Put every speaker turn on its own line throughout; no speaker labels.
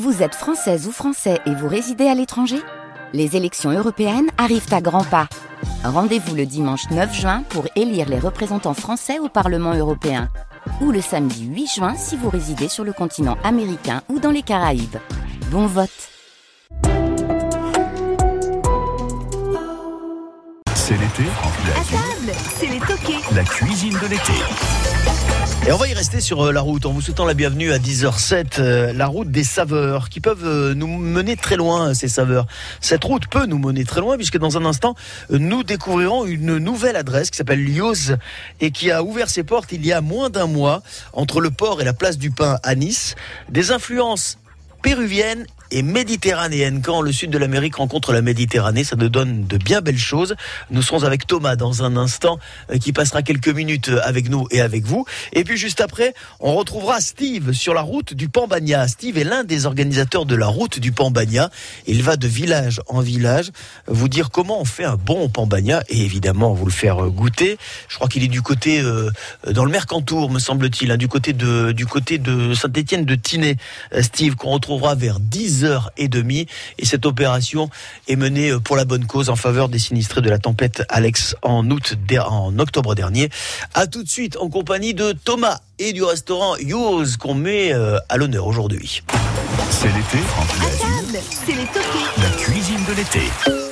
Vous êtes française ou français et vous résidez à l'étranger? Les élections européennes arrivent à grands pas. Rendez-vous le dimanche 9 juin pour élire les représentants français au Parlement européen. Ou le samedi 8 juin si vous résidez sur le continent américain ou dans les Caraïbes. Bon vote
C'est l'été
À table, c'est les toqués.
La cuisine de l'été.
Et on va y rester sur euh, la route en vous souhaitant la bienvenue à 10h07, euh, la route des saveurs qui peuvent euh, nous mener très loin, ces saveurs. Cette route peut nous mener très loin puisque dans un instant, nous découvrirons une nouvelle adresse qui s'appelle Lioz et qui a ouvert ses portes il y a moins d'un mois entre le port et la place du Pain à Nice. Des influences péruviennes et méditerranéenne. Quand le sud de l'Amérique rencontre la Méditerranée, ça nous donne de bien belles choses. Nous serons avec Thomas dans un instant, euh, qui passera quelques minutes avec nous et avec vous. Et puis juste après, on retrouvera Steve sur la route du Pambagna. Steve est l'un des organisateurs de la route du Pambagna. Il va de village en village vous dire comment on fait un bon Pambagna et évidemment vous le faire goûter. Je crois qu'il est du côté euh, dans le Mercantour, me semble-t-il, hein, du côté de de Saint-Étienne de Tinée. Euh, Steve qu'on retrouvera vers 10 heures et demie. Et cette opération est menée euh, pour la bonne cause en faveur des sinistrés de la tempête Alex en août, en octobre dernier. À tout de suite en compagnie de Thomas et du restaurant Yours qu'on met euh, à l'honneur aujourd'hui.
C'est l'été,
c'est les
la cuisine de l'été.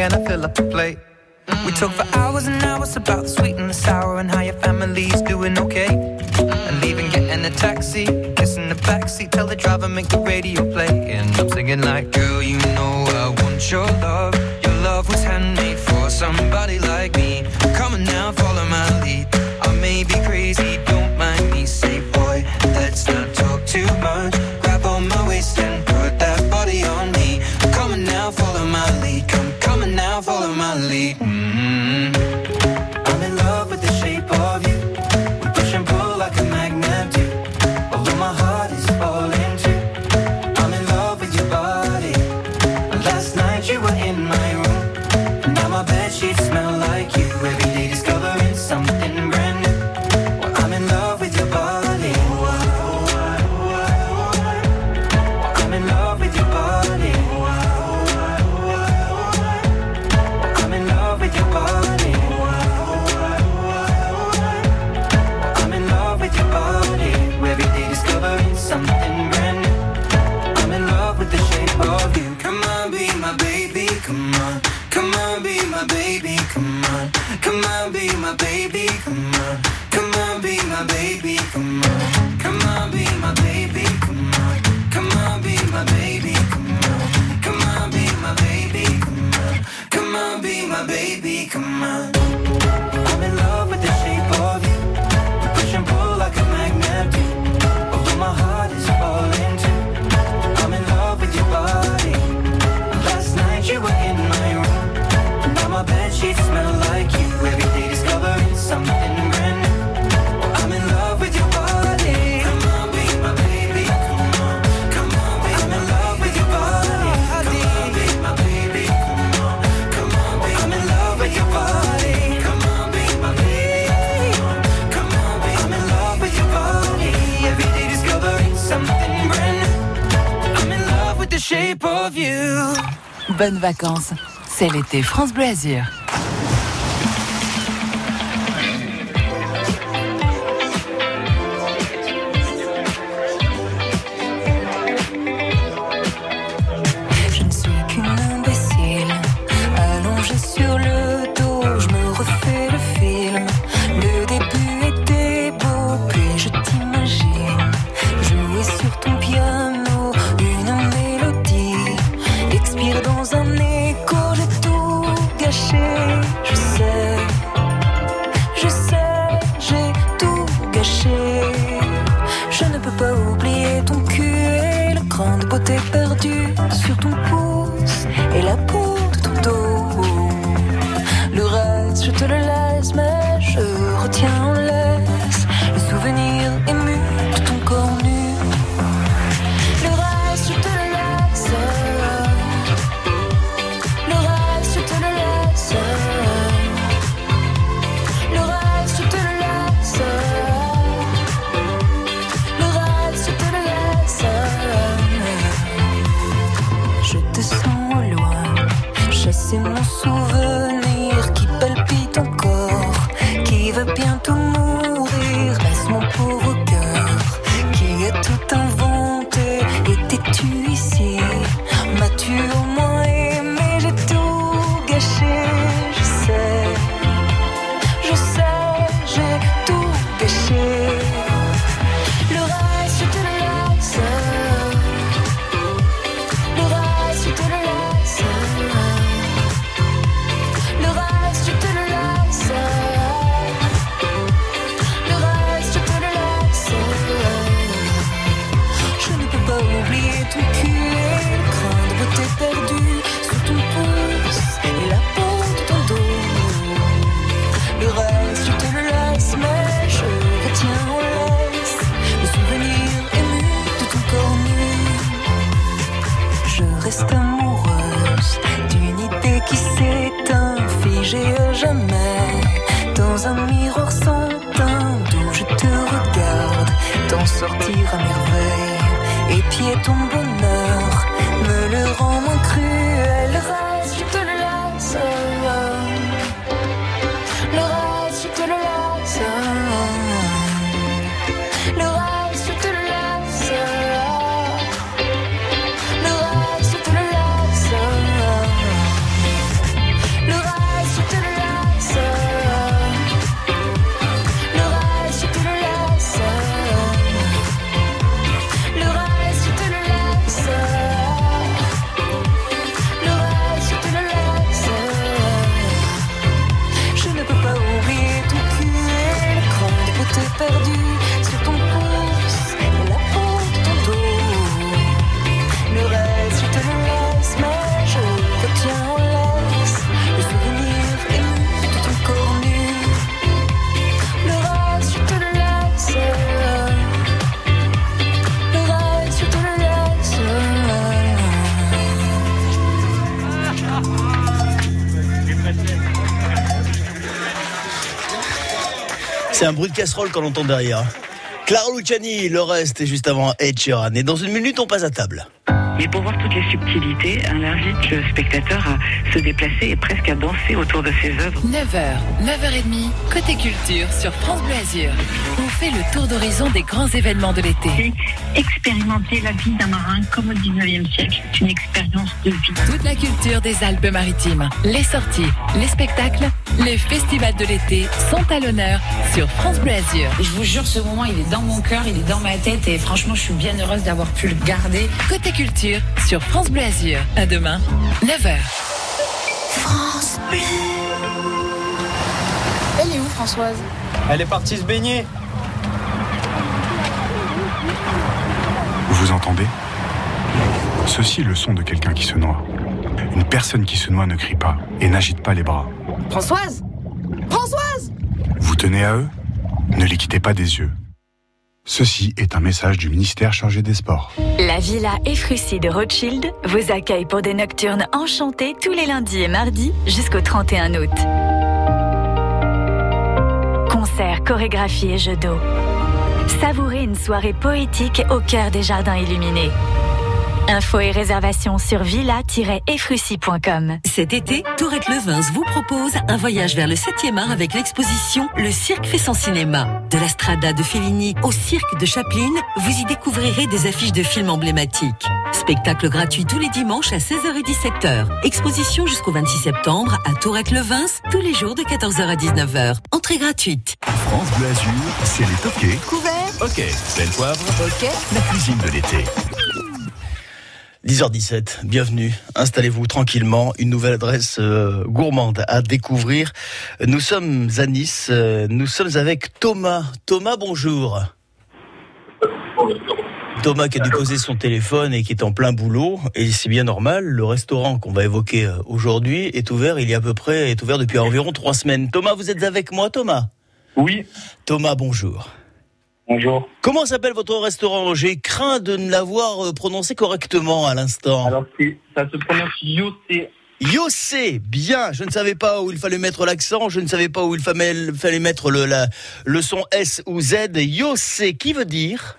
and I fill up the plate. We talk for hours and hours about the sweet and the sour and how your family's doing okay. And leaving, getting a taxi, kissing the backseat, tell the driver make the radio play. And I'm singing like, girl, you know I want your love. Your love was handmade for somebody like me. Come on now, follow my lead. I may be crazy, don't mind me. Say, boy, let's not
Bonnes vacances. C'est l'été France Bleu.
C'est un bruit de casserole qu'on entend derrière. Clara Luciani, le reste est juste avant Ed Sheeran. Et dans une minute, on passe à table.
Mais pour voir toutes les subtilités, on invite le spectateur à se déplacer et presque à danser autour de ses œuvres.
9h, 9h30, côté culture sur France Bleu Azur. On fait le tour d'horizon des grands événements de l'été.
Expérimenter la vie d'un marin comme au 19e siècle, c'est une expérience de vie.
Toute la culture des Alpes-Maritimes, les sorties, les spectacles, les festivals de l'été sont à l'honneur sur France Bleu Azur.
Et je vous jure, ce moment, il est dans mon cœur, il est dans ma tête et franchement, je suis bien heureuse d'avoir pu le garder.
Côté culture sur France Bleu Azur. À demain, 9h.
Elle est où, Françoise?
Elle est partie se baigner.
Vous entendez? Ceci est le son de quelqu'un qui se noie. Une personne qui se noie ne crie pas et n'agite pas les bras.
Françoise Françoise
Vous tenez à eux Ne les quittez pas des yeux. Ceci est un message du ministère chargé des Sports.
La Villa Efrussi de Rothschild vous accueille pour des nocturnes enchantés tous les lundis et mardis jusqu'au 31 août. Concerts, chorégraphies et jeux d'eau. Savourez une soirée poétique au cœur des jardins illuminés. Infos et réservations sur villa-efrussi.com.
Cet été, Tourette Levins vous propose un voyage vers le 7e art avec l'exposition Le Cirque fait son cinéma. De la Strada de Fellini au Cirque de Chaplin, vous y découvrirez des affiches de films emblématiques. Spectacle gratuit tous les dimanches à 16h et 17h. Exposition jusqu'au 26 septembre à Tourette Levins, tous les jours de 14h à 19h. Entrée gratuite.
France Bleu Azur, c'est les toqués.
Couvert.
Ok. Belle poivre.
Ok.
La cuisine de l'été.
10h17, bienvenue. Installez-vous tranquillement. Une nouvelle adresse euh, gourmande à découvrir. Nous sommes à Nice. euh, nous sommes avec Thomas. Thomas, bonjour. Thomas qui a dû poser son téléphone et qui est en plein boulot. Et c'est bien normal. Le restaurant qu'on va évoquer euh, aujourd'hui est ouvert. Il y a à peu près, est ouvert depuis environ trois semaines. Thomas, vous êtes avec moi, Thomas?
Oui.
Thomas, bonjour.
Bonjour.
Comment s'appelle votre restaurant? J'ai craint de ne l'avoir euh, prononcé correctement à l'instant.
Alors, ça se prononce Yossé.
Yossé, bien. Je ne savais pas où il fallait mettre l'accent. Je ne savais pas où il fallait, fallait mettre le, la- le son S ou Z. Yossé, qui veut dire?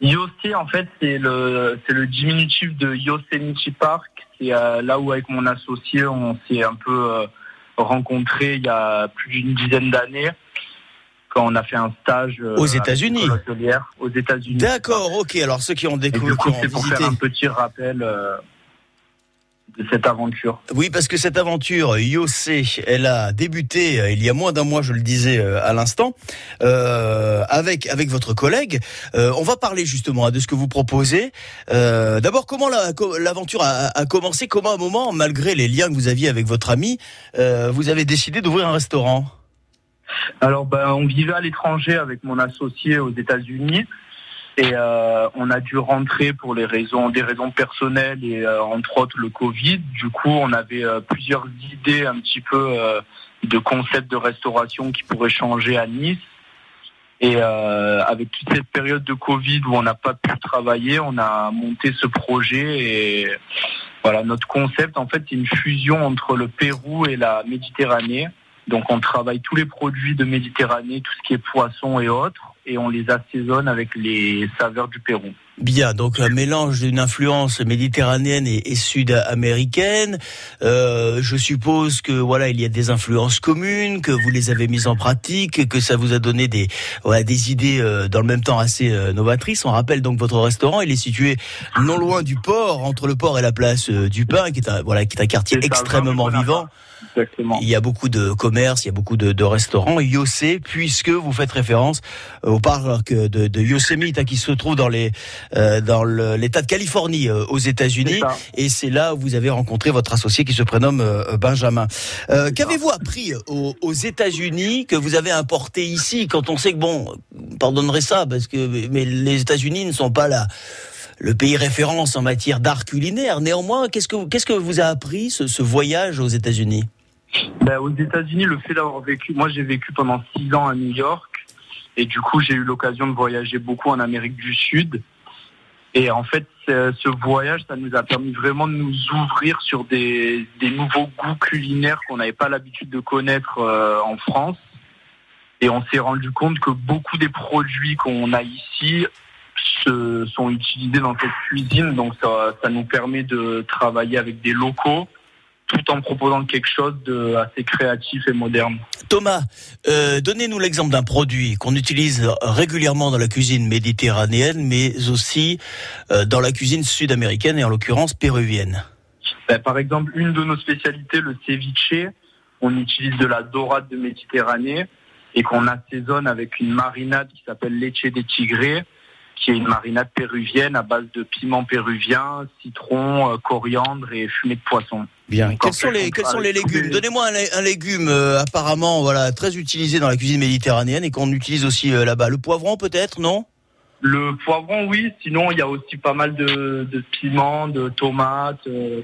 Yossé, en fait, c'est le, c'est le diminutif de Yosemite Park. C'est euh, là où, avec mon associé, on s'est un peu euh, rencontrés il y a plus d'une dizaine d'années, quand on a fait un stage euh,
Aux États-Unis.
aux États-Unis.
D'accord, ok. Alors ceux qui ont découvert,
c'est pour
visité.
faire un petit rappel euh, de cette aventure.
Oui, parce que cette aventure Yossé, elle a débuté euh, il y a moins d'un mois, je le disais euh, à l'instant, euh, avec avec votre collègue. Euh, on va parler justement de ce que vous proposez. Euh, D'abord, comment la- co- l'aventure a, a commencé? Comment à un moment, malgré les liens que vous aviez avec votre ami, euh, vous avez décidé d'ouvrir un restaurant?
Alors, ben, on vivait à l'étranger avec mon associé aux États-Unis et euh, on a dû rentrer pour des raisons personnelles et euh, entre autres le Covid. Du coup, on avait euh, plusieurs idées un petit peu de concepts de restauration qui pourraient changer à Nice. Et avec toute cette période de Covid où on n'a pas pu travailler, on a monté ce projet et voilà notre concept en fait c'est une fusion entre le Pérou et la Méditerranée. Donc on travaille tous les produits de Méditerranée, tout ce qui est poisson et autres, et on les assaisonne avec les saveurs du Pérou.
Bien, donc un mélange d'une influence méditerranéenne et, et sud-américaine. Euh, je suppose que voilà, il y a des influences communes, que vous les avez mises en pratique, que ça vous a donné des voilà, des idées euh, dans le même temps assez euh, novatrices. On rappelle donc votre restaurant, il est situé non loin du port, entre le port et la place euh, du Pain, qui est un voilà, qui est un quartier extrêmement vivant.
Exactement.
Il y a beaucoup de commerces, il y a beaucoup de, de restaurants. Yossé, puisque vous faites référence au parc de, de Yosemite hein, qui se trouve dans les euh, dans l'État de Californie euh, aux États-Unis, et c'est là où vous avez rencontré votre associé qui se prénomme euh, Benjamin. Qu'avez-vous appris aux, aux États-Unis que vous avez importé ici quand on sait que bon, pardonnerez ça parce que mais les États-Unis ne sont pas là le pays référence en matière d'art culinaire. Néanmoins, qu'est-ce que qu'est-ce que vous a appris ce, ce voyage aux États-Unis?
Ben, aux États-Unis, le fait d'avoir vécu, moi j'ai vécu pendant six ans à New York, et du coup j'ai eu l'occasion de voyager beaucoup en Amérique du Sud. Et en fait, ce voyage, ça nous a permis vraiment de nous ouvrir sur des, nouveaux goûts culinaires qu'on n'avait pas l'habitude de connaître euh, en France. Et on s'est rendu compte que beaucoup des produits qu'on a ici sont utilisés dans cette cuisine. Donc ça nous permet de travailler avec des locaux tout en proposant quelque chose de assez créatif et moderne.
Thomas, euh, donnez-nous l'exemple d'un produit qu'on utilise régulièrement dans la cuisine méditerranéenne, mais aussi euh, dans la cuisine sud-américaine et en l'occurrence péruvienne.
Ben, par exemple, une de nos spécialités, le ceviche, on utilise de la dorade de Méditerranée et qu'on assaisonne avec une marinade qui s'appelle leche de tigre, qui est une marinade péruvienne à base de piment péruvien, citron, euh, coriandre et fumée de poisson.
Bien. Quels sont les quels sont légumes
les-
Donnez-moi un, lé- un légume euh, apparemment voilà très utilisé dans la cuisine méditerranéenne et qu'on utilise aussi euh, là-bas. Le poivron peut-être, non?
Le poivron, oui. Sinon, il y a aussi pas mal de, de piments, de tomates. euh,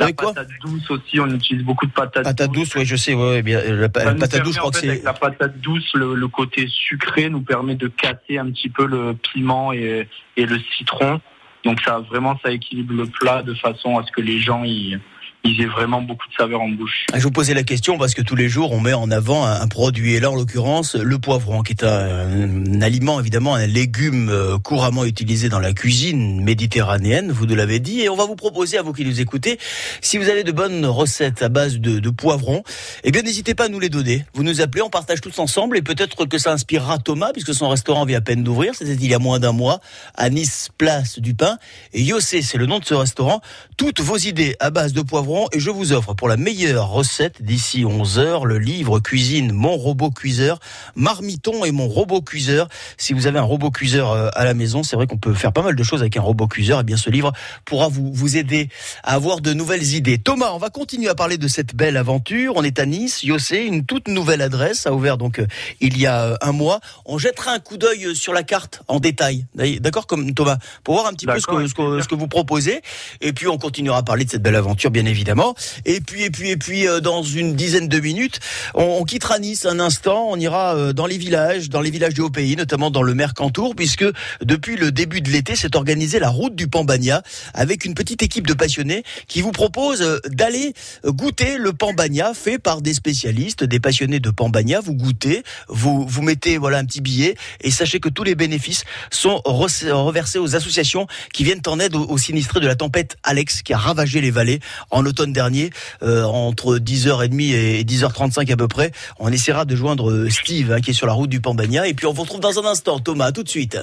la patate douce aussi, on utilise beaucoup de patates
Patate douce, oui, je sais, ouais, bien. La, pa- patate douce, je
en
crois que
fait,
c'est.
Avec la patate douce, le, le côté sucré nous permet de casser un petit peu le piment et, et le citron. Donc ça vraiment ça équilibre le plat de façon à ce que les gens ils, ils aient vraiment beaucoup de saveur en bouche.
Je vous posais la question parce que tous les jours on met en avant un, produit. Et là en l'occurrence le poivron qui est un, un aliment évidemment un légume euh, couramment utilisé dans la cuisine méditerranéenne vous nous l'avez dit. Et on va vous proposer à vous qui nous écoutez si vous avez de bonnes recettes à base de, de poivron eh bien n'hésitez pas à nous les donner. Vous nous appelez on partage tous ensemble. Et peut-être que ça inspirera Thomas puisque son restaurant vient à peine d'ouvrir. C'était il y a moins d'un mois à Nice place du Pain. Et Yossé c'est le nom de ce restaurant. Toutes vos idées à base de poivron et je vous offre pour la meilleure recette d'ici 11 heures le livre cuisine mon robot cuiseur marmiton et mon robot cuiseur. Si vous avez un robot cuiseur euh, à la maison c'est vrai qu'on peut faire pas mal de choses avec un robot cuiseur et bien ce livre pourra vous vous aider à avoir de nouvelles idées. Thomas on va continuer à parler de cette belle aventure. On est à Nice Yossé une toute nouvelle adresse a ouvert donc euh, il y a euh, un mois. On jettera un coup d'œil sur la carte en détail. D'accord comme Thomas pour voir un petit peu ce que, ce que, ce que vous proposez. Et puis on continuera à parler de cette belle aventure bien évidemment évidemment. Et puis, et puis, et puis, euh, dans une dizaine de minutes, on, on, quittera Nice un instant. On ira euh, dans les villages, dans les villages du Haut-Pays, notamment dans le Mercantour, puisque depuis le début de l'été, s'est organisée la route du Pambagna avec une petite équipe de passionnés qui vous propose euh, d'aller goûter le Pambagna fait par des spécialistes, des passionnés de Pambagna. Vous goûtez, vous, vous mettez voilà un petit billet et sachez que tous les bénéfices sont reversés aux associations qui viennent en aide aux, aux sinistrés de la tempête Alex qui a ravagé les vallées en automne dernier, euh, entre 10h30 et 10h35 à peu près. On essaiera de joindre euh, Steve, hein, qui est sur la route du Pambagna. Et puis on vous retrouve dans un instant. Thomas. À tout de suite.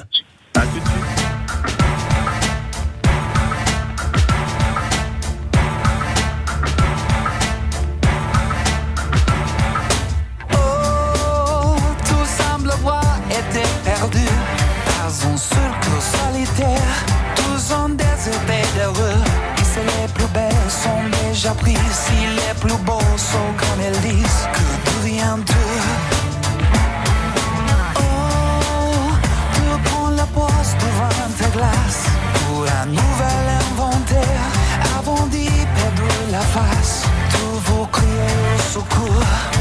Plus elles disent, que de rien d'eux. Oh, tu prends la poste devant ta glace pour un nouvel inventaire. Avant d'y perdre la face, tous vous criez au secours.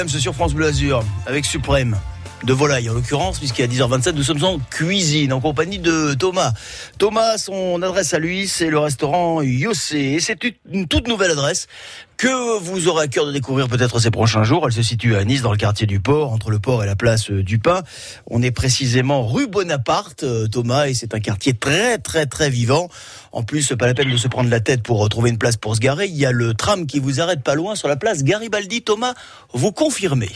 Williams sur France Bleu Azur avec Suprême de volaille en l'occurrence, puisqu'à 10h27, nous sommes en cuisine en compagnie de Thomas. Thomas, son adresse à lui, c'est le restaurant Yossé. Et c'est une toute nouvelle adresse que vous aurez à cœur de découvrir peut-être ces prochains jours. Elle se situe à Nice, dans le quartier du Port, entre le port et la place du Pain. On est précisément rue Bonaparte, euh, Thomas, et c'est un quartier très, très, très vivant. En plus, pas la peine de se prendre la tête pour trouver une place pour se garer. Il y a le tram qui vous arrête pas loin sur la place Garibaldi. Thomas, vous confirmez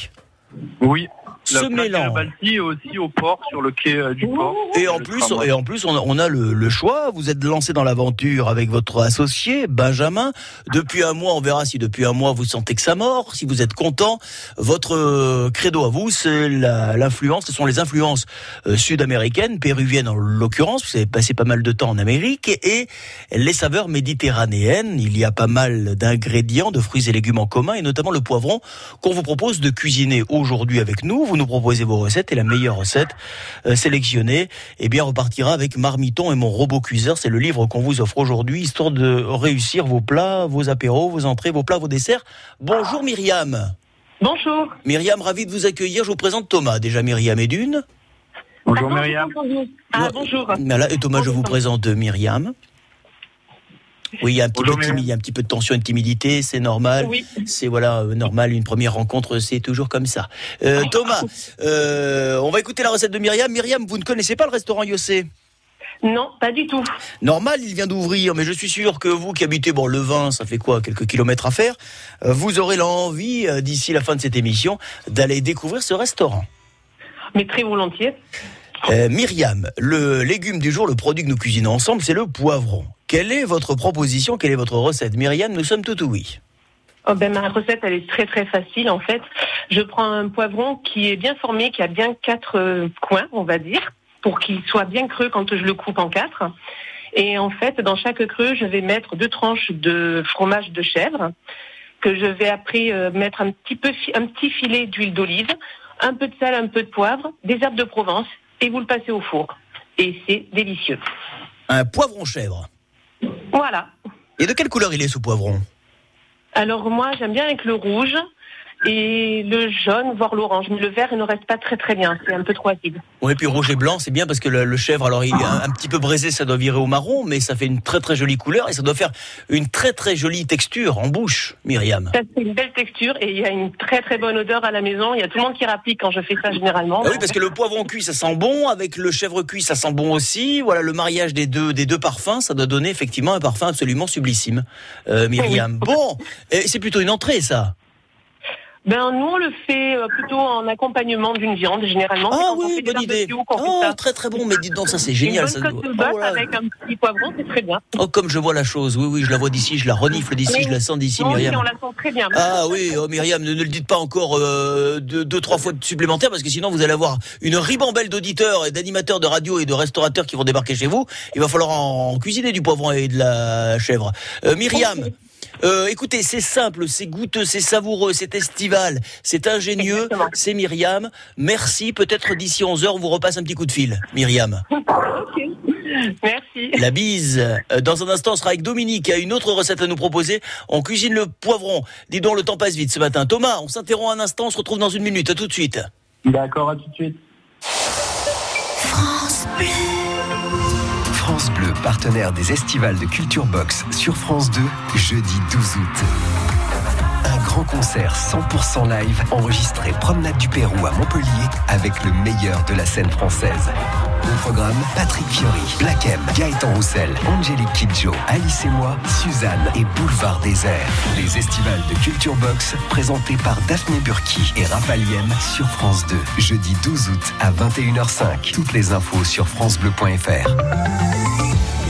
Oui,
ce mélange.
Balti aussi au port, sur le quai euh, du port.
Et en plus, et en plus, on a, on a le, le, choix. Vous êtes lancé dans l'aventure avec votre associé Benjamin. Depuis un mois, on verra si depuis un mois vous sentez que ça mord, si vous êtes content. Votre euh, credo à vous, c'est l'influence. Ce sont les influences euh, sud-américaines, péruviennes en l'occurrence. Vous avez passé pas mal de temps en Amérique et les saveurs méditerranéennes. Il y a pas mal d'ingrédients, de fruits et légumes en commun, et notamment le poivron qu'on vous propose de cuisiner aujourd'hui avec nous. Vous nous proposez vos recettes et la meilleure recette euh, sélectionnée, eh bien, repartira avec Marmiton et mon robot cuiseur. C'est le livre qu'on vous offre aujourd'hui, histoire de réussir vos plats, vos apéros, vos entrées, vos plats, vos desserts. Bonjour Myriam.
Bonjour.
Myriam, ravi de vous accueillir. Je vous présente Thomas. Déjà Myriam et Dune.
Bonjour Myriam.
Ah, bonjour.
Voilà, et Thomas, je vous présente Myriam. Oui, il y a un petit, peu, de, il y a un petit peu de tension et de timidité, c'est normal.
Oui.
C'est voilà euh, normal, une première rencontre, c'est toujours comme ça. Euh, Thomas, euh, on va écouter la recette de Myriam. Myriam, vous ne connaissez pas le restaurant Yossé?
Non, pas du tout.
Normal, il vient d'ouvrir, mais je suis sûr que vous qui habitez bon le vin, ça fait quoi, quelques kilomètres à faire, vous aurez l'envie d'ici la fin de cette émission d'aller découvrir ce restaurant.
Mais très volontiers.
Euh, Myriam, le légume du jour, le produit que nous cuisinons ensemble, c'est le poivron. Quelle est votre proposition? Quelle est votre recette? Myriam, nous sommes tout oui.
Oh ben, ma recette, elle est très très facile en fait. Je prends un poivron qui est bien formé, qui a bien quatre euh, coins, on va dire, pour qu'il soit bien creux quand je le coupe en quatre. Et en fait, dans chaque creux, je vais mettre deux tranches de fromage de chèvre que je vais après euh, mettre un petit peu un petit filet d'huile d'olive, un peu de sel, un peu de poivre, des herbes de Provence et vous le passez au four. Et c'est délicieux.
Un poivron chèvre.
Voilà.
Et de quelle couleur il est ce poivron?
Alors moi j'aime bien avec le rouge et le jaune, voire l'orange. Mais le vert, il ne reste pas très très bien. C'est un peu trop acide.
Oui, puis rouge et blanc, c'est bien parce que le, le, chèvre, alors il est un, un, petit peu braisé, ça doit virer au marron, mais ça fait une très très jolie couleur et ça doit faire une très très jolie texture en bouche, Myriam.
Ça fait une belle texture et il y a une très très bonne odeur à la maison. Il y a tout le monde qui rapplique quand je fais ça généralement.
Ah oui, parce que le poivron cuit, ça sent bon. Avec le chèvre cuit, ça sent bon aussi. Voilà, le mariage des deux des deux parfums, ça doit donner effectivement un parfum absolument sublissime, euh, Myriam. Bon, c'est plutôt une entrée, ça.
Ben nous on le fait euh, plutôt en accompagnement d'une viande généralement.
Ah oui, bonne idée. Oh, très très bon, mais dites donc ça c'est génial.
Une
ça
bonne côte de bœuf oh, avec un petit poivron, c'est très bien.
Oh comme je vois la chose, oui oui, je la vois d'ici, je la renifle d'ici, je la sens d'ici, Myriam.
Oui, on la sent très bien.
Ah oui, oh, Myriam, ne, ne, le dites pas encore euh, deux, deux trois fois supplémentaires parce que sinon vous allez avoir une ribambelle d'auditeurs et d'animateurs de radio et de restaurateurs qui vont débarquer chez vous. Il va falloir en cuisiner du poivron et de la chèvre. Euh, Myriam. Euh, écoutez, c'est simple, c'est goûteux, c'est savoureux, c'est estival, c'est ingénieux, c'est Myriam. Merci. Peut-être d'ici 11h, on vous repasse un petit coup de fil, Myriam.
Okay. Merci.
La bise. Dans un instant, on sera avec Dominique qui a une autre recette à nous proposer. On cuisine le poivron. Dis donc, le temps passe vite ce matin. Thomas, on s'interrompt un instant, on se retrouve dans une minute. À tout de suite.
D'accord, à tout de suite.
France Bleu.
France Bleu, partenaire des estivales de Culture Box sur France 2, jeudi 12 août. Un grand concert 100% live enregistré Promenade du Pérou à Montpellier avec le meilleur de la scène française. Au programme, Patrick Fiori, Black M, Gaëtan Roussel, Angélique Kidjo, Alice et moi, Suzanne et Boulevard Désert. Les estivales de Culture Box présentés par Daphné Burki et Raphaël sur France 2. Jeudi 12 août à 21h05. Toutes les infos sur francebleu.fr.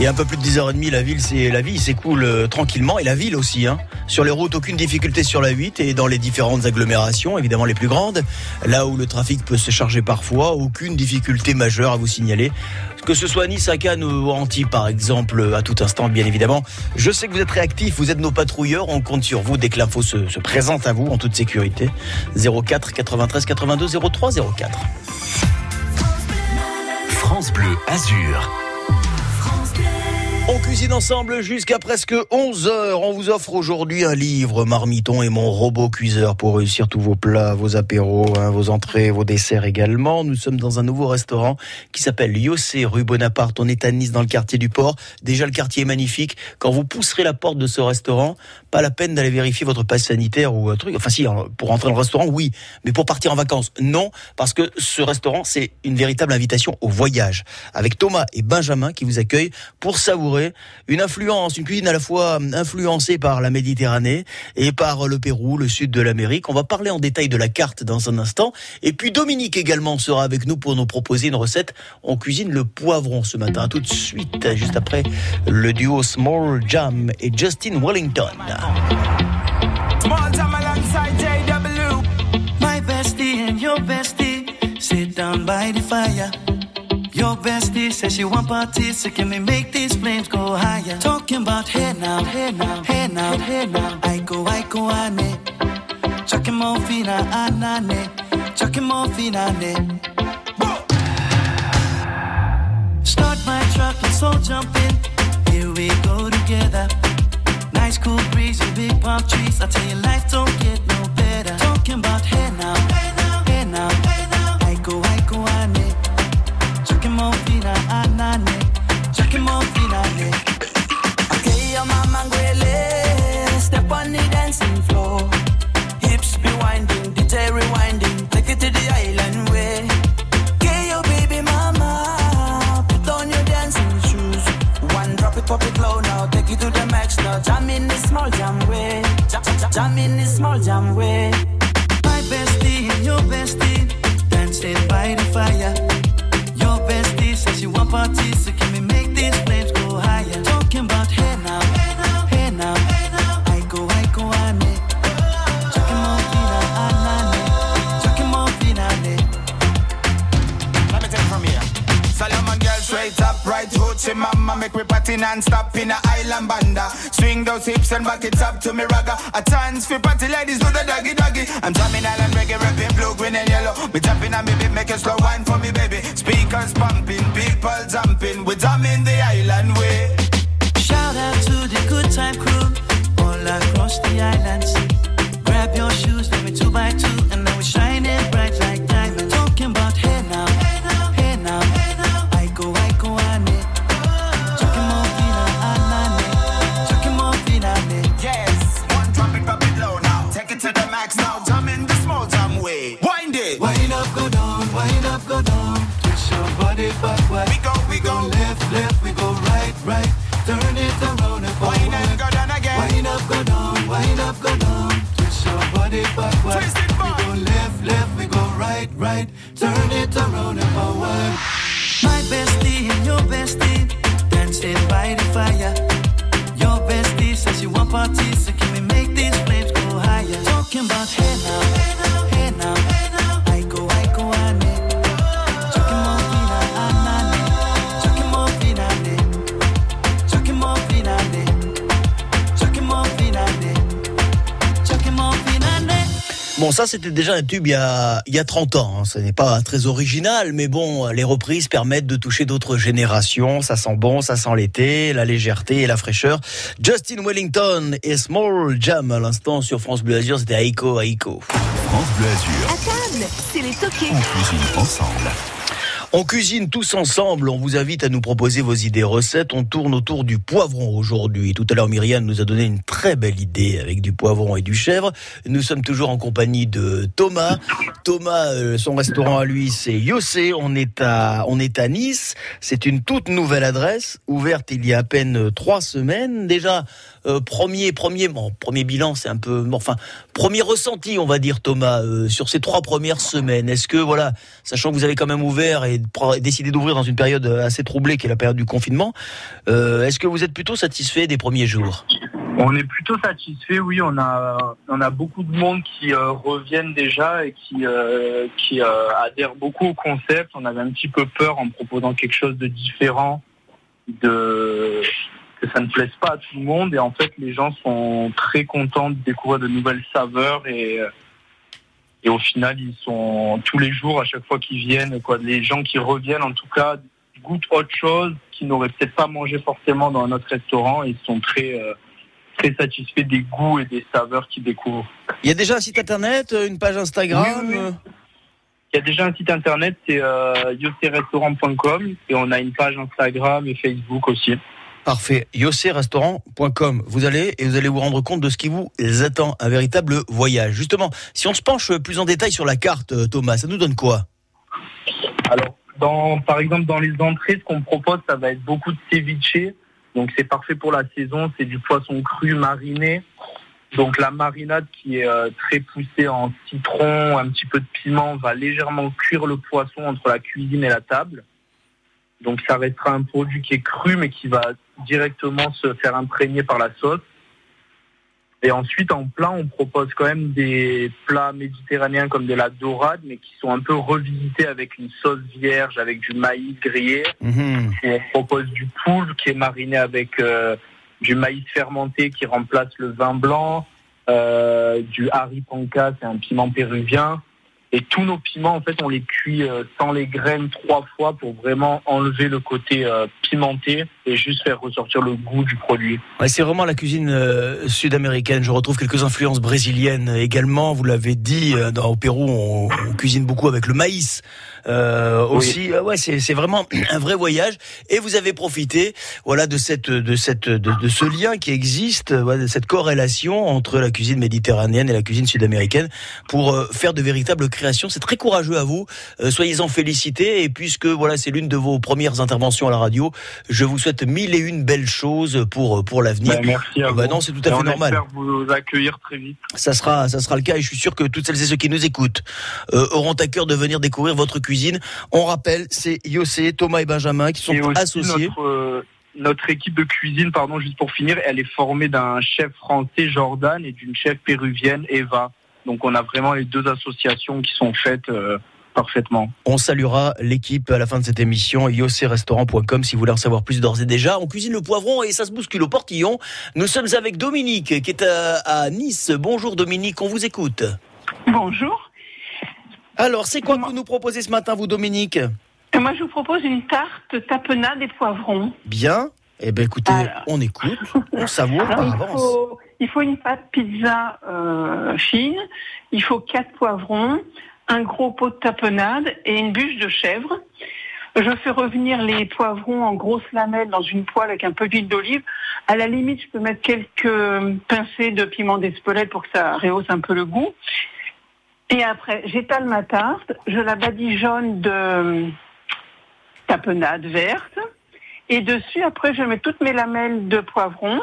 Et un peu plus de 10h30, la ville, c'est la vie s'écoule euh, tranquillement et la ville aussi. Hein. Sur les routes, aucune difficulté sur la 8 et dans les différentes agglomérations, évidemment les plus grandes, là où le trafic peut se charger parfois, aucune difficulté majeure à vous signaler. Que ce soit Nice, à Cannes ou Antibes, par exemple, à tout instant, bien évidemment. Je sais que vous êtes réactifs, vous êtes nos patrouilleurs, on compte sur vous dès que l'info se, se présente à vous en toute sécurité. 04 93 82 03 04.
France Bleu Azur.
On cuisine ensemble jusqu'à presque 11 heures. On vous offre aujourd'hui un livre, Marmiton et mon robot cuiseur, pour réussir tous vos plats, vos apéros, hein, vos entrées, vos desserts également. Nous sommes dans un nouveau restaurant qui s'appelle Yossé, rue Bonaparte. On est à Nice, dans le quartier du port. Déjà, le quartier est magnifique. Quand vous pousserez la porte de ce restaurant, pas la peine d'aller vérifier votre passe sanitaire ou un truc. Enfin, si, pour entrer dans le restaurant, oui. Mais pour partir en vacances, non. Parce que ce restaurant, c'est une véritable invitation au voyage. Avec Thomas et Benjamin qui vous accueillent pour savourer une influence, une cuisine à la fois influencée par la Méditerranée et par le Pérou, le sud de l'Amérique. On va parler en détail de la carte dans un instant. Et puis Dominique également sera avec nous pour nous proposer une recette. On cuisine le poivron ce matin. Tout de suite, juste après le duo Small Jam et Justin Wellington.
Small says she want parties, so can we make these flames go higher? Talking about hey now, hey now, hey now, hey now. I go, I go, ane. Chucking more fina, anane. Chucking more fina, ne. Start my truck, let's all jump in. Here we go together. Nice cool breeze and big palm trees. I tell you, life don't get no better. Talking about hey now, hey now, fina, anane. Chucking more fina, ne. Okay, your mama. Step on the dancing floor. Hips be winding, DJ rewinding. Take it to the island way. Okay, your baby mama. Put on your dancing shoes. One drop it, pop it low now. Take it to the max now. Jam in the small jam way. Jam in the small jam way. My bestie and your bestie. Dancing by the fire. She want parties, so can we make these flames go higher? Talking about hey now,
hoochie mama Make me party non-stop in a island banda. Swing those hips and back it up to me ragga. A chance for party ladies do the doggy doggy. I'm jamming island reggae, rapping blue, green and yellow. Me jumping on me beat, make a slow wine for me baby. Speakers pumping, people jumping. We jamming the island way.
Shout out to the good time crew all across the islands. Grab your shoes, let me two by two, and now we're shining Turn it around and forward. My bestie and your bestie dancing by the fire. Your bestie says she want parties, so can we make these flames go higher? Talking about hey now,
Bon, ça, c'était déjà un tube il y a, il y a 30 ans. hein. Ce n'est pas très original, mais bon, les reprises permettent de toucher d'autres générations. Ça sent bon, ça sent l'été, la légèreté et la fraîcheur. Justin Wellington et Small Jam à l'instant sur France Bleu Azur, c'était Aiko Aiko.
France Bleu Azur,
À table, c'est les toqués.
on cuisine ensemble.
On cuisine tous ensemble. On vous invite à nous proposer vos idées recettes. On tourne autour du poivron aujourd'hui. Tout à l'heure, Myriam nous a donné une très belle idée avec du poivron et du chèvre. Nous sommes toujours en compagnie de Thomas. Thomas, euh, son restaurant à lui, c'est Yossé. On est à, on est à Nice. C'est une toute nouvelle adresse, ouverte il y a à peine trois semaines. Déjà, euh, premier, premier, bon, premier bilan, c'est un peu, enfin, premier ressenti, on va dire, Thomas, euh, sur ces trois premières semaines. Est-ce que, voilà, sachant que vous avez quand même ouvert et décidé d'ouvrir dans une période assez troublée, qui est la période du confinement, euh, est-ce que vous êtes plutôt satisfait des premiers jours?
On est plutôt satisfait, oui. On a, beaucoup de monde qui euh, reviennent déjà et qui, qui adhèrent beaucoup au concept. On avait un petit peu peur en proposant quelque chose de différent, de que ça ne plaise pas à tout le monde. Et en fait, les gens sont très contents de découvrir de nouvelles saveurs et euh, et au final, ils sont tous les jours, à chaque fois qu'ils viennent, quoi. Les gens qui reviennent, en tout cas, goûtent autre chose, qu'ils n'auraient peut-être pas mangé forcément dans notre restaurant et ils sont très, euh, très satisfaits des goûts et des saveurs qu'ils découvrent.
Il y a déjà un site internet, euh, une page Instagram
Oui, oui, oui. Il y a déjà un site internet, c'est euh, et on a une page Instagram et Facebook aussi.
Parfait. yosserestaurant.com. Vous allez et vous allez vous rendre compte de ce qui vous attend. Un véritable voyage. Justement, si on se penche plus en détail sur la carte, euh, Thomas, ça nous donne quoi?
Alors, par exemple, dans les entrées, ce qu'on propose, ça va être beaucoup de ceviche. Donc, c'est parfait pour la saison. C'est du poisson cru mariné. Donc, la marinade qui est euh, très poussée en citron, un petit peu de piment, va légèrement cuire le poisson entre la cuisine et la table. Donc, ça restera un produit qui est cru, mais qui va directement se faire imprégner par la sauce. Et ensuite, en plat, on propose quand même des plats méditerranéens comme de la dorade, mais qui sont un peu revisités avec une sauce vierge, avec du maïs grillé.
Mhm.
On propose du poulpe qui est mariné avec euh, du maïs fermenté qui remplace le vin blanc, euh, du panca, c'est un piment péruvien. Et tous nos piments, en fait, on les cuit euh, sans les graines trois fois pour vraiment enlever le côté euh, pimenté et juste faire ressortir le goût du produit.
Ouais, c'est vraiment la cuisine euh, sud-américaine. Je retrouve quelques influences brésiliennes également. Vous l'avez dit, euh, dans, au Pérou, on, on cuisine beaucoup avec le maïs. Euh, aussi, Euh, ouais, c'est c'est vraiment un vrai voyage. Et vous avez profité, voilà, de cette, de cette, de, de ce lien qui existe, euh, voilà, de cette corrélation entre la cuisine méditerranéenne et la cuisine sud-américaine pour euh, faire de véritables créations. C'est très courageux à vous. Euh, Soyez-en félicités. Et puisque voilà, c'est l'une de vos premières interventions à la radio, je vous souhaite mille et une belles choses pour pour l'avenir.
Ben, merci à
Ah bah
vous.
non, c'est tout à
Et
fait
on
normal.
espère vous accueillir très vite.
Ça sera, ça sera le cas et je suis sûr que toutes celles et ceux qui nous écoutent euh, auront à cœur de venir découvrir votre cuisine. On rappelle, c'est Yossé, Thomas et Benjamin qui sont
Et aussi
associés.
Notre, euh, notre équipe de cuisine, pardon, juste pour finir, elle est formée d'un chef français, Jordan, et d'une chef péruvienne, Eva. Donc on a vraiment les deux associations qui sont faites euh, parfaitement.
On saluera l'équipe à la fin de cette émission, yosserestaurant.com si vous voulez en savoir plus d'ores et déjà. On cuisine le poivron et ça se bouscule au portillon. Nous sommes avec Dominique qui est à, à Nice. Bonjour Dominique, on vous écoute.
Bonjour.
Alors, c'est quoi que vous nous proposez ce matin, vous Dominique
Et Moi, je vous propose une tarte tapenade et poivrons.
Bien. Eh bien écoutez, on écoute, on savoure
Alors,
par
il,
avance.
faut, il faut une pâte pizza euh, fine, il faut quatre poivrons, un gros pot de tapenade et une bûche de chèvre. Je fais revenir les poivrons en grosses lamelles dans une poêle avec un peu d'huile d'olive. À la limite, je peux mettre quelques pincées de piment d'Espelette pour que ça rehausse un peu le goût. Et après, j'étale ma tarte, je la badigeonne de tapenade verte. Et dessus, après, je mets toutes mes lamelles de poivron,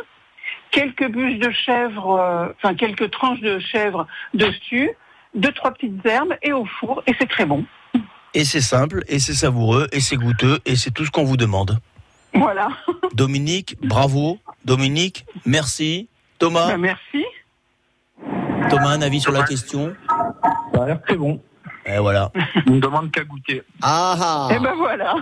quelques bûches de chèvre, euh, enfin quelques tranches de chèvre dessus, deux, trois petites herbes et au four. Et c'est très bon.
Et c'est simple, et c'est savoureux, et c'est goûteux, et c'est tout ce qu'on vous demande.
Voilà.
Dominique, bravo. Dominique, merci. Thomas
Ben, merci.
Thomas, un avis sur la question
Ça a l'air très bon.
Et voilà.
On ne demande qu'à goûter.
Ah ah
Et ben voilà.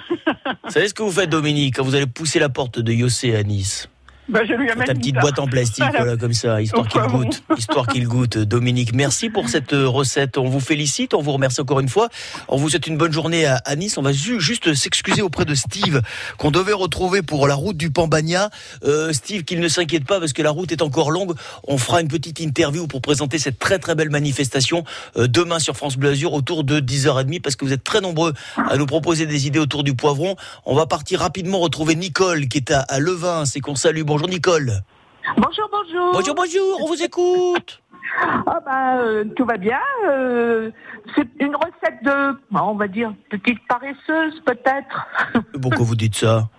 Vous savez ce que vous faites, Dominique, quand vous allez pousser la porte de Yossé à Nice?
Je lui amène
Ta petite boîte en plastique,
Voilà.
voilà, comme ça, histoire qu'il goûte. Histoire qu'il goûte. Dominique, merci pour cette euh, recette. On vous félicite, on vous remercie encore une fois. On vous souhaite une bonne journée à, à Nice. On va ju- juste s'excuser auprès de Steve, qu'on devait retrouver pour la route du Pambagna. Euh, Steve, qu'il ne s'inquiète pas parce que la route est encore longue. On fera une petite interview pour présenter cette très très belle manifestation euh, demain sur France Bleu Azur autour de 10h30 parce que vous êtes très nombreux à nous proposer des idées autour du poivron. On va partir rapidement retrouver Nicole qui est à, à Levin. C'est qu'on salue. Bonjour Nicole.
Bonjour, bonjour.
Bonjour, bonjour, on vous écoute.
Ah bah, euh, tout va bien. euh, c'est une recette de, on va dire, petite paresseuse peut-être.
Pourquoi vous dites ça?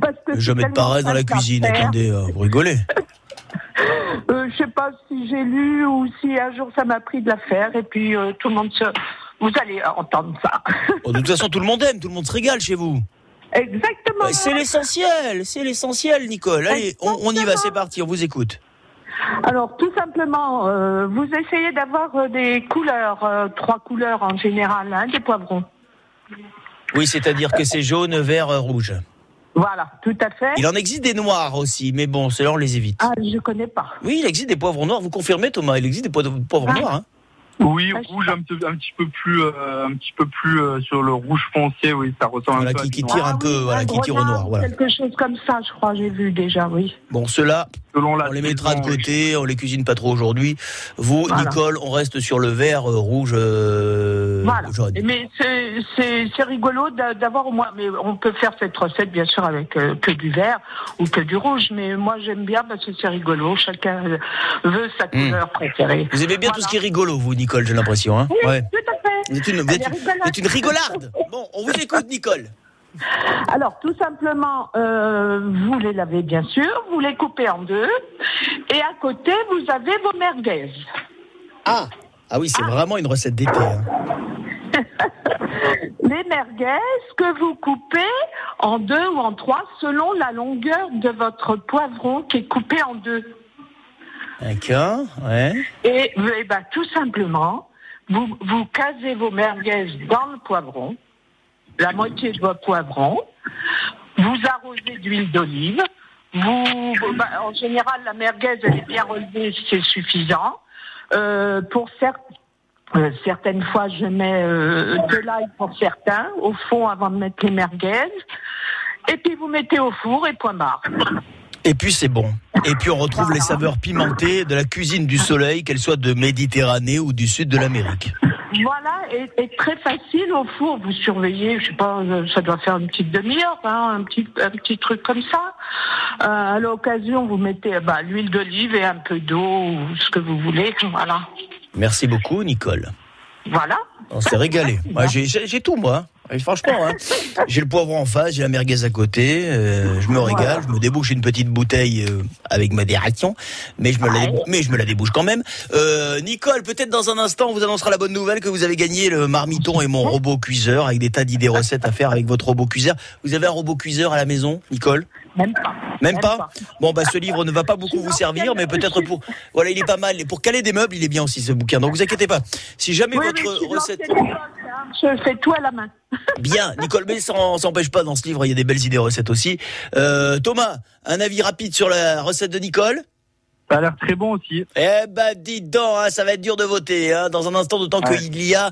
Parce que
Jamais de paresse dans la cuisine, attendez, euh, vous rigolez.
Euh, je sais pas si j'ai lu ou si un jour ça m'a pris de la faire et puis tout le monde se... Vous allez entendre ça.
Bon, de toute façon, tout le monde aime, tout le monde se régale chez vous.
Exactement.
Ouais, c'est l'essentiel, c'est l'essentiel, Nicole. Allez, on, on y va, c'est parti, on vous écoute.
Alors tout simplement, euh, vous essayez d'avoir euh, des couleurs, euh, trois couleurs en général, hein, des poivrons.
Oui, c'est-à-dire que c'est jaune, vert, rouge.
Voilà, tout à fait.
Il en existe des noirs aussi, mais bon, ceux-là, on les évite.
Ah, je connais pas.
Oui, il existe des poivrons noirs, vous confirmez, Thomas Il existe des poiv- poivrons
Ah.
noirs, hein
Oui, rouge un petit, un petit peu plus, euh, un petit peu plus euh, sur le rouge foncé, oui, ça ressemble
Voilà,
un peu.
qui,
à
qui tire
noir.
un peu, voilà, qui tire au noir. Voilà.
Quelque chose comme ça, je crois, j'ai vu déjà, oui.
Bon, ceux-là, on les mettra de côté, on les cuisine pas trop aujourd'hui. Vous,
Voilà.
Nicole, on reste sur le vert euh, rouge euh,
Voilà.
jaune.
Mais c'est- rigolo d'a- d'avoir au moins. Mais on peut faire cette recette bien sûr avec euh, que du vert ou que du rouge. Mais moi j'aime bien parce que c'est rigolo. Chacun veut sa couleur préférée.
Hmm. Vous aimez bien tout ce qui est rigolo, vous, Nicole, j'ai l'impression. Hein
Oui,
ouais.
tout à fait.
Vous êtes une, vous
Elle
êtes
est
une-
rigolote.
vous êtes une rigolarde. Bon, on vous écoute, Nicole.
Alors tout simplement, euh, vous les lavez bien sûr, vous les coupez en deux, et à côté vous avez vos merguez.
Ah, ah oui, c'est vraiment une recette d'été. hein.
Les merguez que vous coupez en deux ou en trois selon la longueur de votre poivron qui est coupé en deux.
D'accord, ouais.
Et, eh ben, tout simplement, vous, casez vos merguez dans le poivron, la moitié de votre poivron, vous arrosez d'huile d'olive, vous, bah, en général, la merguez, elle est bien relevée, c'est suffisant. Euh, pour euh, certaines fois, je mets euh, de l'ail pour certains, au fond, avant de mettre les merguez. Et puis, vous mettez au four et point barre.
Et puis c'est bon. Et puis on retrouve les saveurs pimentées de la cuisine du soleil, qu'elle soit de Méditerranée ou du sud de l'Amérique.
Voilà, et, et très facile au four. Vous surveillez, je sais pas, euh, ça doit faire une petite demi-heure, hein, un petit un petit truc comme ça. Euh, à l'occasion, vous mettez euh, bah, l'huile d'olive et un peu d'eau ou ce que vous voulez. Voilà,
Merci beaucoup, Nicole.
Voilà.
On s'est régalé. Moi, j'ai- j'ai j'ai tout, moi. Et franchement, hein. j'ai le poivron en face, j'ai la merguez à côté, euh, je me régale, je me débouche une petite bouteille euh, avec modération, mais je me la, mais je me la débouche quand même. Euh, Nicole, peut-être dans un instant, on vous annoncera la bonne nouvelle que vous avez gagné le marmiton et mon robot cuiseur avec des tas d'idées recettes à faire avec votre robot cuiseur. Vous avez un robot cuiseur à la maison, Nicole?
Même pas.
Même pas Bon, bah, ce livre ne va pas beaucoup vous servir, mais peut-être pour. Voilà, il est pas mal. Et pour caler des meubles, il est bien aussi, ce bouquin. Donc, vous inquiétez pas. Si jamais
Oui,
votre recette.
hein. Je fais tout à la main.
Bien, Nicole, mais ça n'en- ça n'empêche pas dans ce livre, il y a des belles idées recettes aussi. Euh, Thomas, un avis rapide sur la recette de Nicole
Ça a l'air très bon aussi.
Eh ben, dis donc, hein, ça va être dur de voter hein, dans un instant, d'autant
Ouais.
qu'il y a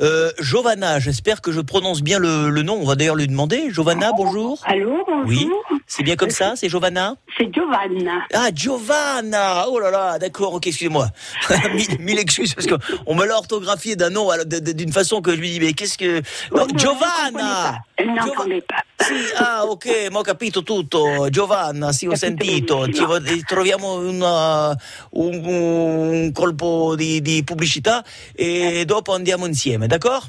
euh, Giovanna. J'espère que je prononce bien le, le nom. On va d'ailleurs lui demander. Giovanna, bonjour.
Allô, bonjour.
Oui, c'est bien comme ça, c'est Giovanna
C'est Giovanna.
Ah, Giovanna Oh là là, d'accord, ok, excusez-moi. mille, mille excuses, parce qu'on me l'a orthographié d'un nom, d'une façon que je lui dis, mais qu'est-ce que... Non, Giovanna
Elle n'entendait pas.
Sì, ah, ok, ma ho capito tutto. Giovanna, sì, ho sentito. Ci vo- troviamo una- un, un colpo di, di pubblicità e dopo andiamo insieme, d'accord?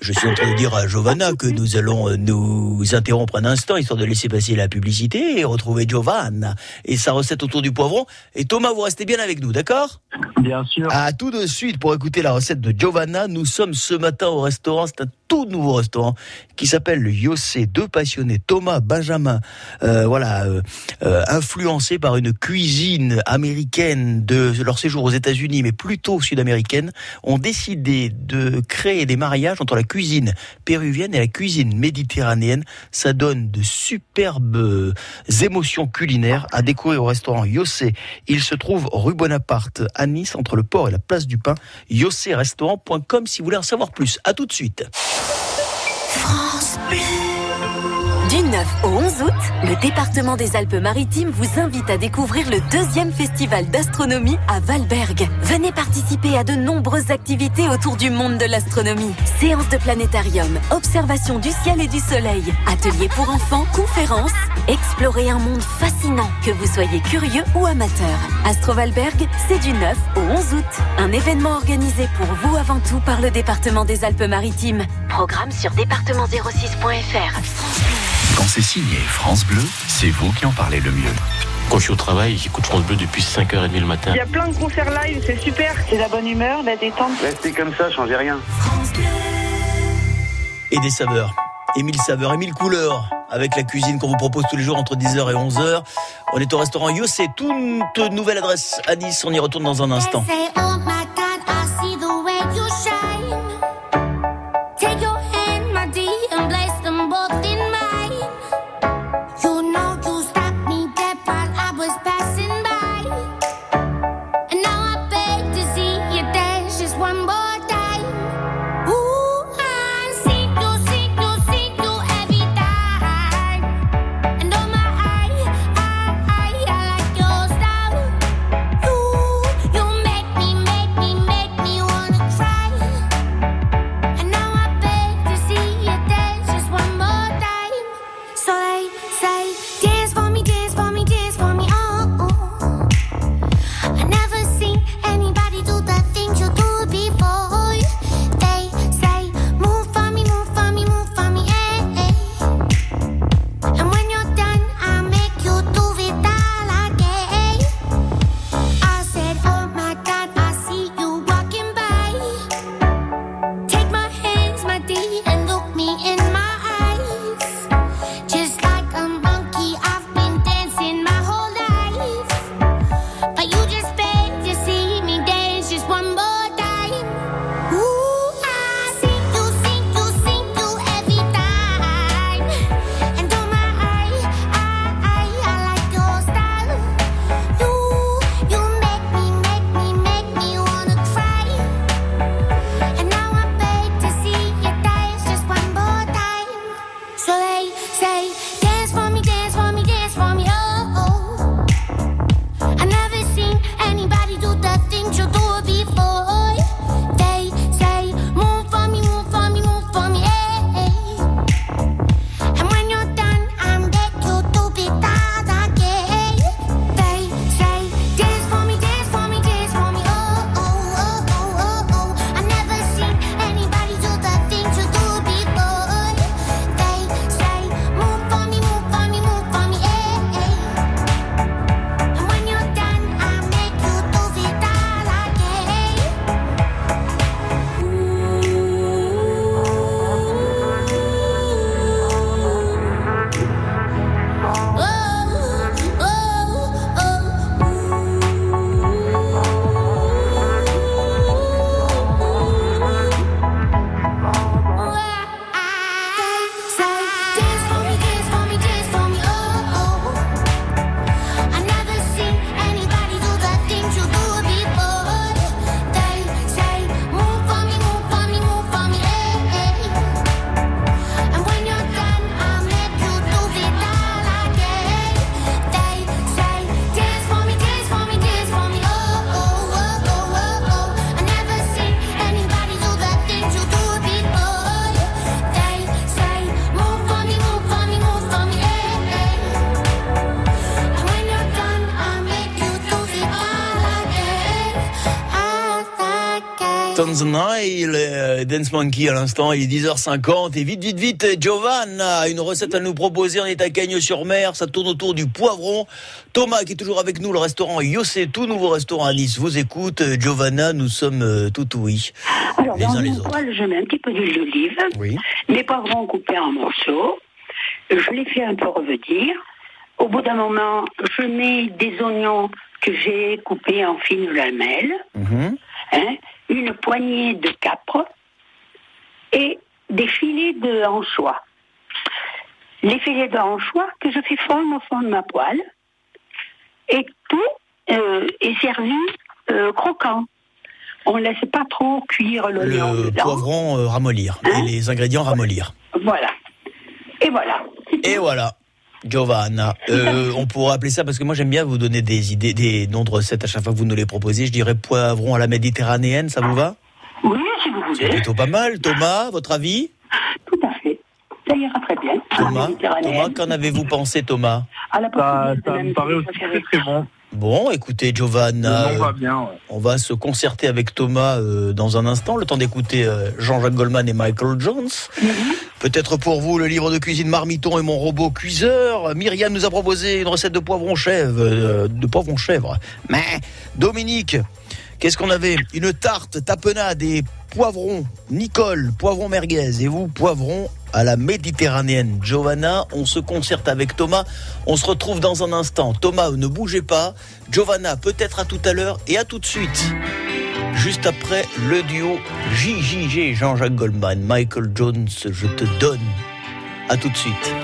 Je suis en train de dire à Giovanna que nous allons nous interrompre un instant, histoire de laisser passer la publicité et retrouver Giovanna et sa recette autour du poivron. Et Thomas, vous restez bien avec nous, d'accord?
Bien sûr.
À tout de suite pour écouter la recette de Giovanna. Nous sommes ce matin au restaurant, c'est un tout nouveau restaurant qui s'appelle le Yossé. Deux passionnés, Thomas, Benjamin, euh, voilà, euh, euh, influencés par une cuisine américaine de leur séjour aux États-Unis, mais plutôt sud-américaine, ont décidé de créer des mariages entre la cuisine péruvienne et la cuisine méditerranéenne. Ça donne de superbes euh, émotions culinaires à découvrir au restaurant Yossé. Il se trouve rue Bonaparte à Nice, entre le port et la place du Pain. yossérestaurant.com si vous voulez en savoir plus. À tout de suite.
France Bleu. Du 9 au 11 août, le département des Alpes-Maritimes vous invite à découvrir le deuxième festival d'astronomie à Valberg. Venez participer à de nombreuses activités autour du monde de l'astronomie. Séances de planétarium, observation du ciel et du soleil, ateliers pour enfants, conférences. Explorez un monde fascinant, que vous soyez curieux ou amateur. Astro Valberg, c'est du 9 au 11 août. Un événement organisé pour vous avant tout par le département des Alpes-Maritimes. Programme sur département06.fr.
Quand c'est signé France Bleu, c'est vous qui en parlez le mieux.
Quand je suis au travail, j'écoute France Bleu depuis 5h30 le matin.
Il y a plein de concerts live, c'est super. C'est la bonne humeur, la détente.
Restez comme ça, changez rien.
Et des saveurs. Et mille saveurs et mille couleurs avec la cuisine qu'on vous propose tous les jours entre 10h et 11h. On est au restaurant Yossé, toute nouvelle adresse à Nice. On y retourne dans un instant. Stones Nile, euh, Dance Monkey à l'instant, il est 10h50 et vite, vite, vite, Giovanna, une recette à nous proposer, on est à Cagnes-sur-Mer, ça tourne autour du poivron. Thomas qui est toujours avec nous, le restaurant Yossé, tout nouveau restaurant à Nice, vous écoute. Euh, Giovanna, nous sommes euh, tout oui.
Alors,
les
dans
les
mon poêle, je mets un petit peu d'huile d'olive,
Oui.
mes poivrons coupés en morceaux, je les fais un peu revenir. Au bout d'un moment, je mets des oignons que j'ai coupés en fines lamelles,
Mhm.
hein, une poignée de capres et des filets de anchois. Les filets de anchois que je fais fondre au fond de ma poêle et tout euh, est servi euh, croquant. On ne laisse pas trop cuire l'oignon
Le
dedans.
poivron euh, ramollir, et les ingrédients ramollir.
Voilà. Et voilà.
Et voilà. Giovanna, Euh, on pourrait appeler ça parce que moi j'aime bien vous donner des idées, des noms de recettes à chaque fois que vous nous les proposez. Je dirais poivron à la méditerranéenne, ça vous va?
Oui, si vous
C'est
voulez.
plutôt pas mal. Thomas, votre avis?
Ça ira très bien.
Thomas, Thomas qu'en avez-vous pensé, Thomas?
À la
Ça, ça me paraît aussi très très bon.
Bon, écoutez, Giovanna,
va
euh,
bien. ouais.
on va se concerter avec Thomas euh, dans un instant, le temps d'écouter euh, Jean-Jacques Goldman et Michael Jones. Peut-être pour vous le livre de cuisine Marmiton et mon robot cuiseur. Myriam nous a proposé une recette de poivron chèvre, euh, de poivron chèvre. Mais Dominique, qu'est-ce qu'on avait? Une tarte tapenade et poivron. Nicole, poivron merguez et vous poivron à la méditerranéenne. Giovanna, on se concerte avec Thomas. On se retrouve dans un instant. Thomas, ne bougez pas. Giovanna, peut-être à tout à l'heure et à tout de suite. Juste après le duo JJG, Jean-Jacques Goldman, Michael Jones, je te donne. À tout de suite.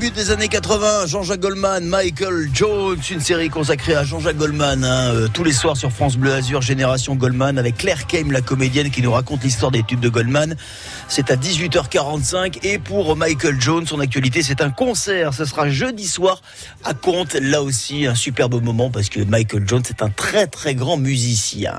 Début des années 80, Jean-Jacques Goldman, Michael Jones, une série consacrée à Jean-Jacques Goldman, hein, euh, tous les soirs sur France Bleu Azur, Génération Goldman, avec Claire Kame, la comédienne qui nous raconte l'histoire des tubes de Goldman. C'est à 18h45 et pour Michael Jones, son actualité, c'est un concert. Ce sera jeudi soir à Comte. Là aussi, un superbe moment parce que Michael Jones est un très très grand musicien.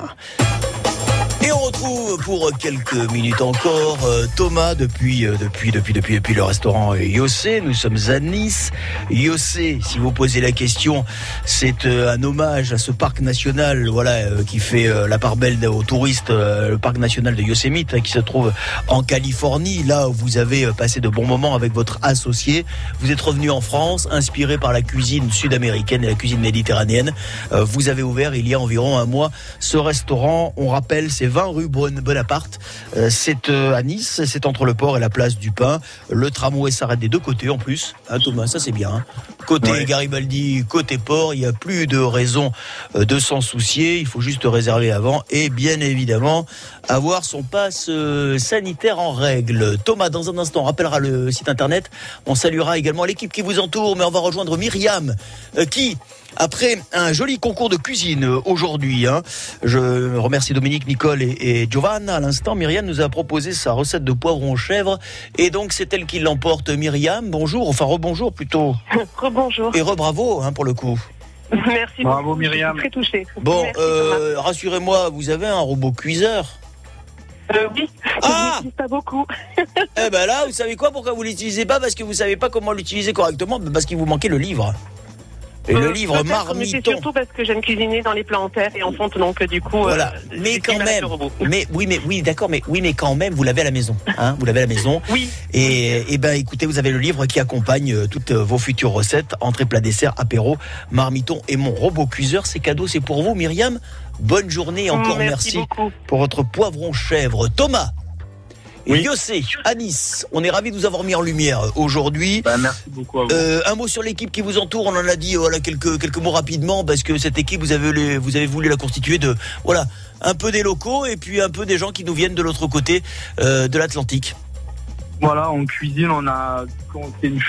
Et on retrouve pour quelques minutes encore euh, Thomas depuis euh, depuis depuis depuis depuis le restaurant Yossé. Nous sommes à Nice. Yossé, si vous posez la question, c'est euh, un hommage à ce parc national, voilà, euh, qui fait euh, la part belle aux touristes, euh, le parc national de Yosemite, hein, qui se trouve en Californie. Là où vous avez euh, passé de bons moments avec votre associé. Vous êtes revenu en France, inspiré par la cuisine sud-américaine et la cuisine méditerranéenne. Euh, vous avez ouvert il y a environ un mois ce restaurant. On rappelle, c'est 20 rue Bonaparte. Euh, c'est euh, à Nice, c'est entre le port et la place du Pain. Le tramway s'arrête des deux côtés en plus. Hein, Thomas, ça c'est bien. hein. Côté Garibaldi, côté port, il n'y a plus de raison euh, de s'en soucier. Il faut juste réserver avant et bien évidemment avoir son passe sanitaire en règle. Thomas, dans un instant, on rappellera le site internet. On saluera également l'équipe qui vous entoure, mais on va rejoindre Myriam qui après un joli concours de cuisine euh, aujourd'hui, hein, je remercie Dominique, Nicole et, et Giovanna. À l'instant, Myriam nous a proposé sa recette de poivron chèvre. Et donc, c'est elle qui l'emporte. Myriam, bonjour, enfin rebonjour plutôt.
Rebonjour.
Et rebravo hein, pour le coup.
Merci
Bravo,
beaucoup.
Myriam.
Je suis très touchée.
Bon,
Merci,
euh, rassurez-moi, vous avez un robot cuiseur
Euh, oui.
Ah
Je l'utilise pas beaucoup.
Eh ben là, vous savez quoi? Pourquoi vous l'utilisez pas? Parce que vous savez pas comment l'utiliser correctement Parce qu'il vous manquait le livre. Et le
Euh,
livre
mais C'est
marmiton.
surtout parce que j'aime cuisiner dans les plats en terre et en fonte, donc euh, du coup.
Voilà,
euh,
mais quand même, mais oui, mais oui, d'accord, mais oui, mais quand même, vous l'avez à la maison, hein, vous l'avez à la maison.
Oui.
Et, et ben, écoutez, vous avez le livre qui accompagne toutes vos futures recettes, entrée, plat, dessert, apéro, marmiton et mon robot cuiseur. C'est cadeau, c'est pour vous, Myriam. Bonne journée, encore
Mm, merci
merci,
beaucoup.
pour votre poivron chèvre, Thomas. Et Yossé, à Nice, on est ravis de vous avoir mis en lumière euh, aujourd'hui.
Bah, merci beaucoup à vous.
Euh, un mot sur l'équipe qui vous entoure. On en a dit euh, voilà quelques quelques mots rapidement parce que cette équipe vous avez les- vous avez voulu la constituer de voilà un peu des locaux et puis un peu des gens qui nous viennent de l'autre côté euh, de l'Atlantique.
Voilà, en cuisine, on a c'est une